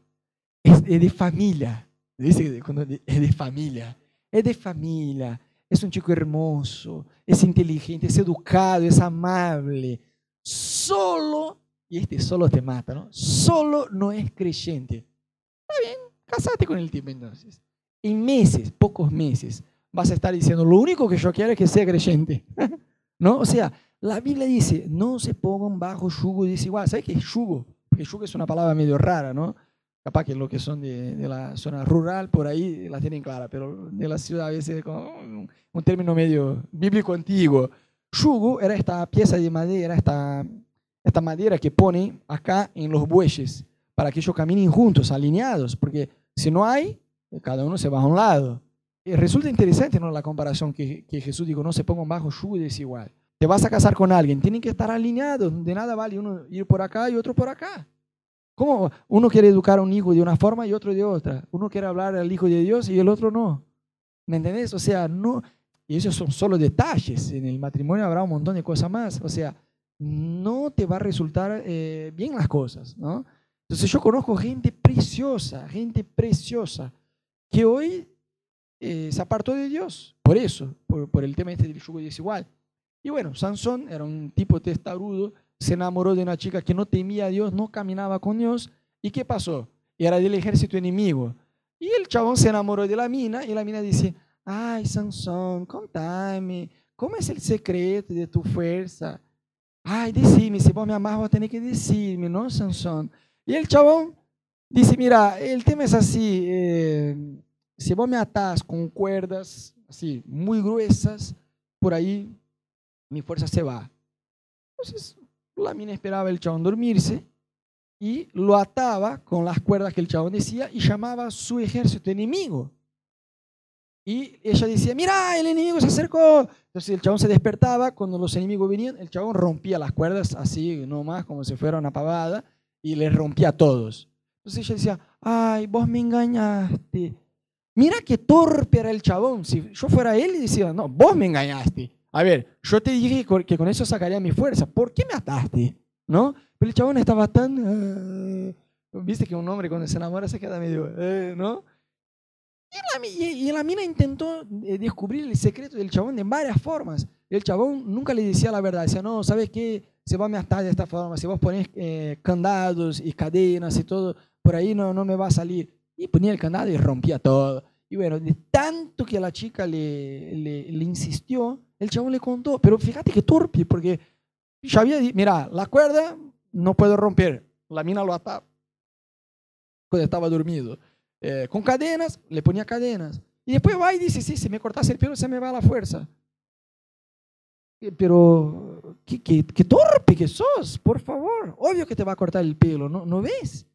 es de familia. Dice cuando es de familia, es de familia, es un chico hermoso, es inteligente, es educado, es amable. Solo, y este solo te mata, ¿no? Solo no es creyente. Está bien, casate con el tipo entonces. En meses, pocos meses, vas a estar diciendo, lo único que yo quiero es que sea creyente. (laughs) ¿No? O sea, la Biblia dice, no se pongan bajo yugo desigual. ¿Sabes qué es yugo? Porque yugo es una palabra medio rara, ¿no? Capaz que los que son de, de la zona rural, por ahí la tienen clara, pero de la ciudad a veces es como un, término medio bíblico antiguo. Yugo era esta pieza de madera, esta, esta madera que ponen acá en los bueyes, para que ellos caminen juntos, alineados, porque si no hay, cada uno se va a un lado. Y resulta interesante ¿no? la comparación que, que Jesús dijo, no se pongan bajo yugo desigual. Te vas a casar con alguien, tienen que estar alineados, de nada vale uno ir por acá y otro por acá. ¿Cómo uno quiere educar a un hijo de una forma y otro de otra? Uno quiere hablar al hijo de Dios y el otro no. ¿Me entendés? O sea, no, y esos son solo detalles. En el matrimonio habrá un montón de cosas más. O sea, no te va a resultar eh, bien las cosas, ¿no? Entonces yo conozco gente preciosa, gente preciosa, que hoy eh, se apartó de Dios, por eso, por, por el tema este del yugo desigual. Y bueno, Sansón era un tipo testarudo, se enamoró de una chica que no temía a Dios, no caminaba con Dios. ¿Y qué pasó? Era del ejército enemigo. Y el chabón se enamoró de la mina y la mina dice, ay, Sansón, contame, ¿cómo es el secreto de tu fuerza? Ay, decime, si vos me amás, vos tenés que decirme, ¿no, Sansón? Y el chabón dice, mira, el tema es así, eh, si vos me atás con cuerdas así, muy gruesas, por ahí mi fuerza se va. Entonces, la mina esperaba el chabón dormirse y lo ataba con las cuerdas que el chabón decía y llamaba a su ejército enemigo. Y ella decía, mira, el enemigo se acercó. Entonces el chabón se despertaba, cuando los enemigos venían, el chabón rompía las cuerdas así, nomás, como si fuera una pavada, y les rompía a todos. Entonces ella decía, ay, vos me engañaste. Mira qué torpe era el chabón. Si yo fuera él, y decía, no, vos me engañaste. A ver, yo te dije que con eso sacaría mi fuerza. ¿Por qué me ataste? ¿No? Pero el chabón estaba tan... eh, Viste que un hombre cuando se enamora se queda medio... eh, ¿No? Y la, y la mina intentó eh, descubrir el secreto del chabón de varias formas. El chabón nunca le decía la verdad. Decía, no, ¿sabes qué? Se va a matar de esta forma. Si vos pones eh, candados y cadenas y todo, por ahí no, no me va a salir. Y ponía el candado y rompía todo. Y bueno, de tanto que la chica le, le, le insistió, el chabón le contó. Pero fíjate que torpe, porque ya había dicho, mira, la cuerda no puedo romper. La mina lo ataba cuando estaba dormido. Eh, con cadenas, le ponía cadenas. Y después va y dice, sí, si me cortas el pelo se me va la fuerza. Eh, pero, ¿qué, qué, qué torpe que sos, por favor. Obvio que te va a cortar el pelo, ¿no, ¿No ves?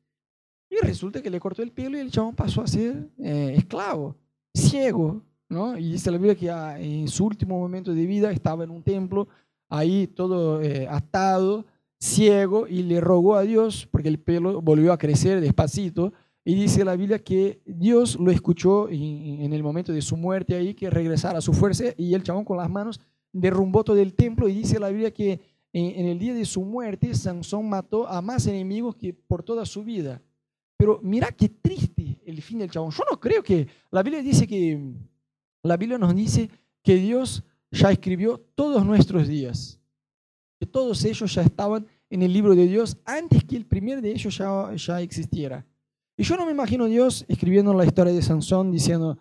Y resulta que le cortó el pelo y el chabón pasó a ser eh, esclavo, ciego, ¿no? Y dice la Biblia que en su último momento de vida estaba en un templo, ahí todo eh, atado, ciego, y le rogó a Dios, porque el pelo volvió a crecer despacito, y dice la Biblia que Dios lo escuchó en, el momento de su muerte ahí, que regresara a su fuerza, y el chabón con las manos derrumbó todo el templo, y dice la Biblia que en el día de su muerte, Sansón mató a más enemigos que por toda su vida. Pero mira qué triste el fin del chabón. Yo no creo que la Biblia dice que la Biblia nos dice que Dios ya escribió todos nuestros días, que todos ellos ya estaban en el libro de Dios antes que el primer de ellos ya, ya existiera. Y yo no me imagino Dios escribiendo la historia de Sansón diciendo,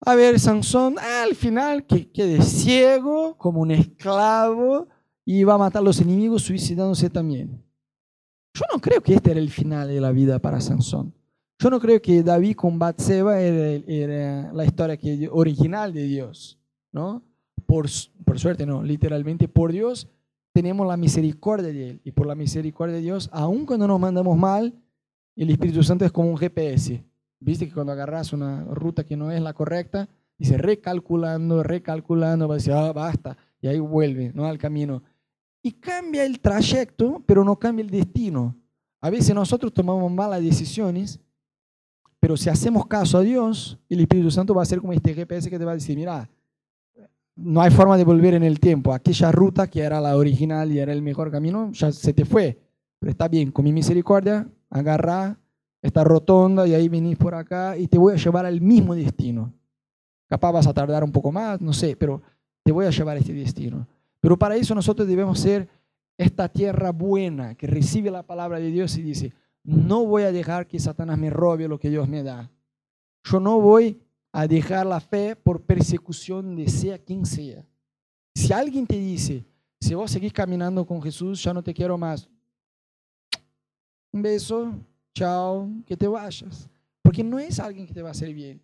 a ver, Sansón al final que quede ciego como un esclavo y va a matar a los enemigos suicidándose también. Yo no creo que este era el final de la vida para Sansón. Yo no creo que David con Batseba era, era, la historia que, original de Dios, ¿no? Por, por suerte, no, literalmente por Dios tenemos la misericordia de Él. Y por la misericordia de Dios, aun cuando nos mandamos mal, el Espíritu Santo es como un GPS. Viste que cuando agarras una ruta que no es la correcta, dice recalculando, recalculando, va a decir, ah, basta, y ahí vuelve ¿no? al camino y cambia el trayecto, pero no cambia el destino. A veces nosotros tomamos malas decisiones, pero si hacemos caso a Dios, el Espíritu Santo va a ser como este GPS que te va a decir, mira, no hay forma de volver en el tiempo. Aquella ruta que era la original y era el mejor camino, ya se te fue. Pero está bien, con mi misericordia, agarra esta rotonda y ahí venís por acá y te voy a llevar al mismo destino. Capaz vas a tardar un poco más, no sé, pero te voy a llevar a este destino. Pero para eso nosotros debemos ser esta tierra buena que recibe la palabra de Dios y dice, no voy a dejar que Satanás me robe lo que Dios me da. Yo no voy a dejar la fe por persecución de sea quien sea. Si alguien te dice, si vos seguís caminando con Jesús, ya no te quiero más. Un beso, chao, que te vayas. Porque no es alguien que te va a hacer bien.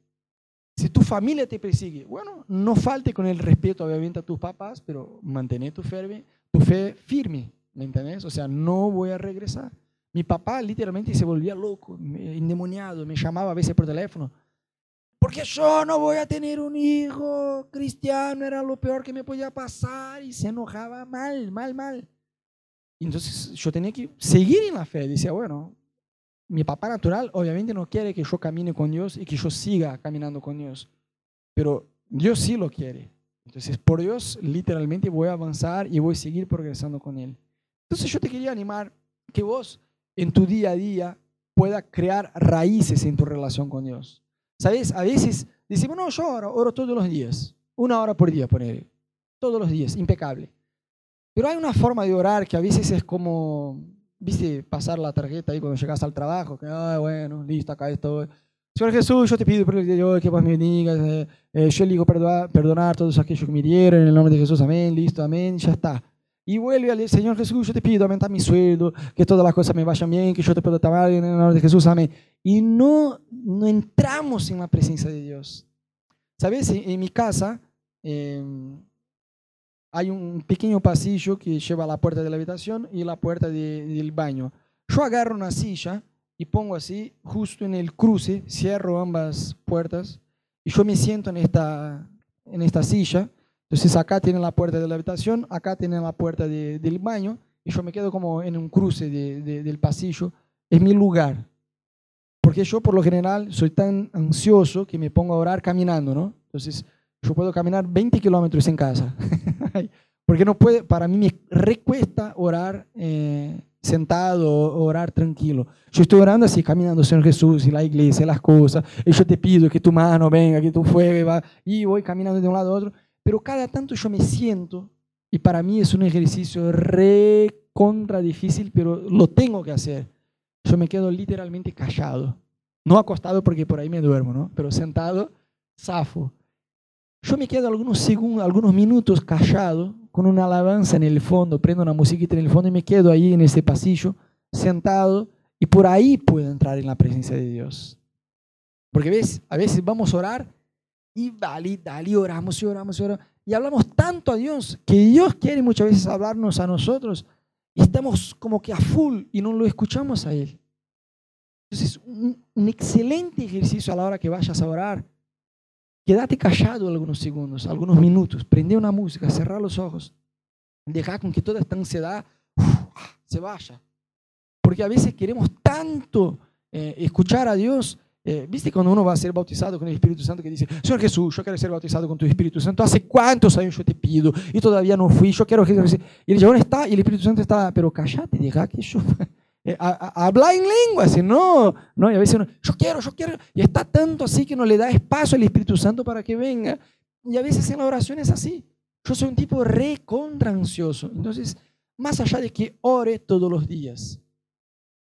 Si tu familia te persigue, bueno, no falte con el respeto obviamente a tus papás, pero mantén tu fe, tu fe firme, ¿me entiendes? O sea, no voy a regresar. Mi papá literalmente se volvía loco, endemoniado, me llamaba a veces por teléfono. Porque yo no voy a tener un hijo cristiano, era lo peor que me podía pasar y se enojaba mal, mal, mal. entonces yo tenía que seguir en la fe. Decía, bueno, mi papá natural obviamente no quiere que yo camine con Dios y que yo siga caminando con Dios, pero Dios sí lo quiere. Entonces, por Dios, literalmente voy a avanzar y voy a seguir progresando con Él. Entonces, yo te quería animar que vos en tu día a día pueda crear raíces en tu relación con Dios. ¿Sabes? A veces decimos, no, yo oro, todos los días, una hora por día, poner, todos los días, impecable. Pero hay una forma de orar que a veces es como, viste, pasar la tarjeta ahí cuando llegas al trabajo, que, ah, bueno, listo, acá estoy. Señor Jesús, yo te pido por el día de hoy que vos me bendigas. Eh, eh, yo elijo perdonar, perdonar a todos aquellos que me dieron en el nombre de Jesús. Amén, listo, amén, ya está. Y vuelve al Señor Jesús, yo te pido aumentar mi sueldo, que todas las cosas me vayan bien, que yo te pueda tomar en el nombre de Jesús. Amén. Y no, no entramos en la presencia de Dios. ¿Sabes? En, en mi casa, eh, hay un pequeño pasillo que lleva a la puerta de la habitación y la puerta de, del baño. Yo agarro una silla y pongo así, justo en el cruce, cierro ambas puertas y yo me siento en esta, en esta silla. Entonces acá tiene la puerta de la habitación, acá tiene la puerta de, del baño y yo me quedo como en un cruce de, de, del pasillo. Es mi lugar. Porque yo por lo general soy tan ansioso que me pongo a orar caminando, ¿no? Entonces yo puedo caminar 20 kilómetros en casa. (laughs) Porque no puede, para mí me recuesta orar eh, sentado, orar tranquilo. Yo estoy orando así, caminando, Señor Jesús, y la iglesia, las cosas. Y yo te pido que tu mano venga, que tu fuego va. Y voy caminando de un lado a otro. Pero cada tanto yo me siento, y para mí es un ejercicio re contra difícil, pero lo tengo que hacer. Yo me quedo literalmente callado. No acostado porque por ahí me duermo, ¿no? Pero sentado, zafo. Yo me quedo algunos segundos, algunos minutos callado, con una alabanza en el fondo, prendo una musiquita en el fondo y me quedo ahí en ese pasillo, sentado, y por ahí puedo entrar en la presencia de Dios. Porque ves, a veces vamos a orar y dale, dale, oramos y oramos y oramos. Y hablamos tanto a Dios que Dios quiere muchas veces hablarnos a nosotros y estamos como que a full y no lo escuchamos a Él. Entonces, un, un excelente ejercicio a la hora que vayas a orar Quédate callado algunos segundos, algunos minutos, prende una música, cerrar los ojos, deja con que toda esta ansiedad se vaya. Porque a veces queremos tanto eh, escuchar a Dios. Eh, ¿Viste cuando uno va a ser bautizado con el Espíritu Santo que dice, Señor Jesús, yo quiero ser bautizado con tu Espíritu Santo? ¿Hace cuántos años yo te pido y todavía no fui? Yo quiero que... Y el está y el Espíritu Santo está, pero cállate, deja que yo eh, habla en lengua, si no, no, y a veces uno, yo quiero, yo quiero, y está tanto así que no le da espacio al Espíritu Santo para que venga. Y a veces en la oración es así. Yo soy un tipo recontra ansioso. Entonces, más allá de que ore todos los días,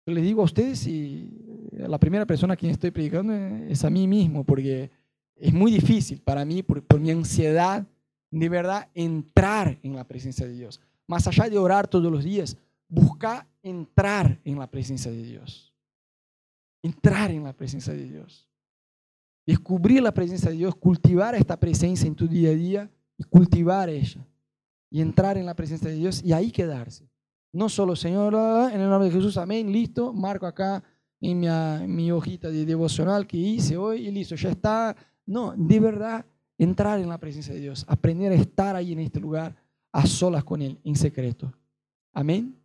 yo les digo a ustedes y la primera persona a quien estoy predicando es a mí mismo, porque es muy difícil para mí, por, por mi ansiedad, de verdad, entrar en la presencia de Dios. Más allá de orar todos los días, buscar entrar en la presencia de Dios. Entrar en la presencia de Dios. Descubrir la presencia de Dios, cultivar esta presencia en tu día a día y cultivar ella. Y entrar en la presencia de Dios y ahí quedarse. No solo, Señor, en el nombre de Jesús, amén, listo, marco acá en mi, en hojita de devocional que hice hoy y listo, ya está. No, de verdad, entrar en la presencia de Dios, aprender a estar ahí en este lugar a solas con Él, en secreto. Amén.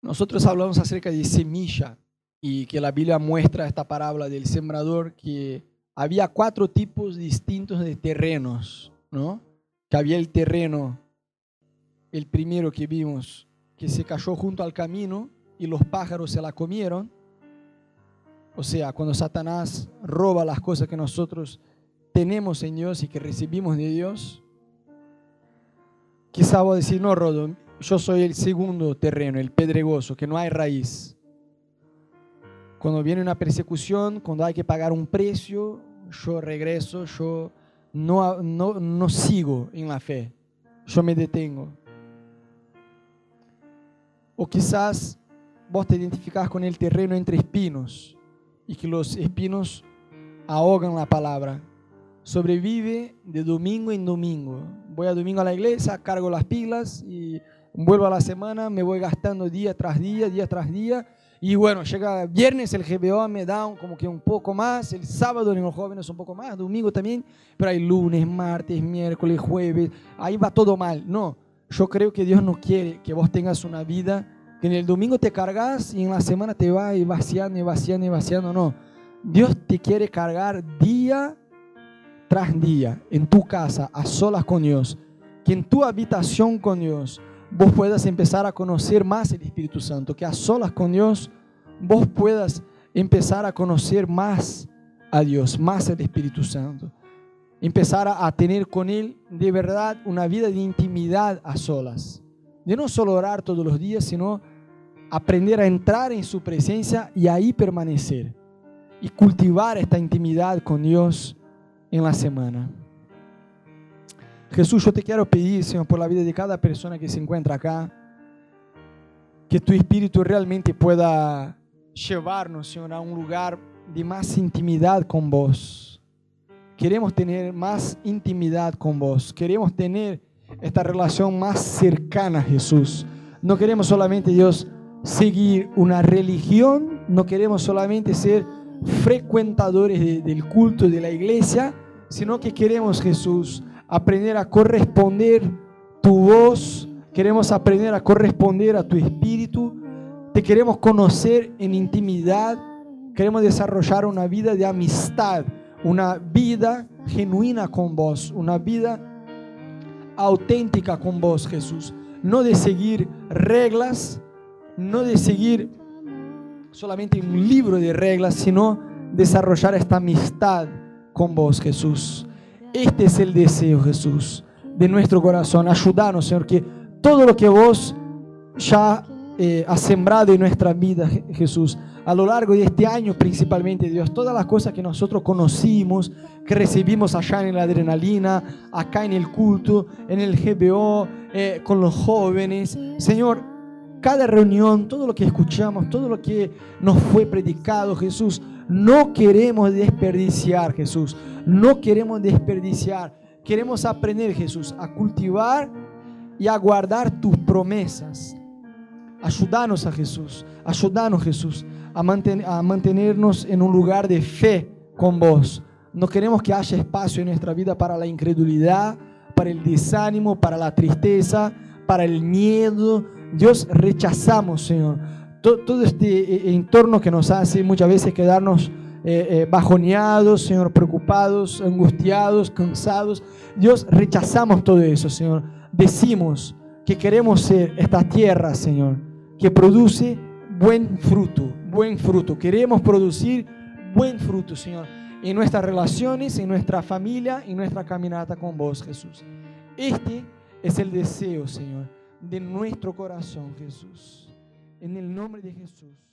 Nosotros hablamos acerca de semilla y que la Biblia muestra esta parábola del sembrador que había cuatro tipos distintos de terrenos, ¿no? Que había el terreno, el primero que vimos, que se cayó junto al camino y los pájaros se la comieron. O sea, cuando Satanás roba las cosas que nosotros tenemos en Dios y que recibimos de Dios, quizá voy a decir, no, Rodo, yo soy el segundo terreno, el pedregoso, que no hay raíz. Cuando viene una persecución, cuando hay que pagar un precio, yo regreso, yo no, no, no sigo en la fe, yo me detengo. O quizás vos te identificás con el terreno entre espinos y que los espinos ahogan la palabra. Sobrevive de domingo en domingo. Voy a domingo a la iglesia, cargo las pilas y vuelvo a la semana, me voy gastando día tras día, día tras día. Y bueno, llega viernes, el GBO me da como que un poco más, el sábado en los jóvenes un poco más, domingo también, pero hay lunes, martes, miércoles, jueves, ahí va todo mal. No, yo creo que Dios no quiere que vos tengas una vida que en el domingo te cargas y en la semana te va y vaciando y vaciando y vaciando. No, Dios te quiere cargar día tras día en tu casa, a solas con Dios, que en tu habitación con Dios vos puedas empezar a conocer más el Espíritu Santo, que a solas con Dios vos puedas empezar a conocer más a Dios, más al Espíritu Santo. Empezar a, tener con Él de verdad una vida de intimidad a solas. De no solo orar todos los días, sino aprender a entrar en su presencia y ahí permanecer. Y cultivar esta intimidad con Dios en la semana. Jesús, yo te quiero pedir, Señor, por la vida de cada persona que se encuentra acá, que tu Espíritu realmente pueda llevarnos, Señor, a un lugar de más intimidad con vos. Queremos tener más intimidad con vos. Queremos tener esta relación más cercana, Jesús. No queremos solamente, Dios, seguir una religión, no queremos solamente ser frecuentadores del culto de la iglesia, sino que queremos, Jesús, aprender a corresponder tu voz, queremos aprender a corresponder a tu espíritu, te queremos conocer en intimidad, queremos desarrollar una vida de amistad, una vida genuina con vos, una vida auténtica con vos, Jesús. No de seguir reglas, no de seguir solamente un libro de reglas, sino desarrollar esta amistad con vos, Jesús. Este es el deseo, Jesús, de nuestro corazón. Ayúdanos, Señor, que todo lo que vos ya eh, has sembrado en nuestra vida, Jesús, a lo largo de este año principalmente, Dios, todas las cosas que nosotros conocimos, que recibimos allá en la adrenalina, acá en el culto, en el GBO, eh, con los jóvenes, Señor, cada reunión, todo lo que escuchamos, todo lo que nos fue predicado, Jesús, no queremos desperdiciar, Jesús. No queremos desperdiciar. Queremos aprender, Jesús, a cultivar y a guardar tus promesas. Ayúdanos a Jesús. Ayúdanos, Jesús, a, a mantenernos en un lugar de fe con vos. No queremos que haya espacio en nuestra vida para la incredulidad, para el desánimo, para la tristeza, para el miedo. Dios, rechazamos, Señor, todo, este eh, entorno que nos hace muchas veces quedarnos eh, eh, bajoneados, Señor, preocupados, angustiados, cansados. Dios, rechazamos todo eso, Señor. Decimos que queremos ser esta tierra, Señor, que produce buen fruto, buen fruto. Queremos producir buen fruto, Señor, en nuestras relaciones, en nuestra familia, en nuestra caminata con vos, Jesús. Este es el deseo, Señor, de nuestro corazón, Jesús. En el nombre de Jesús.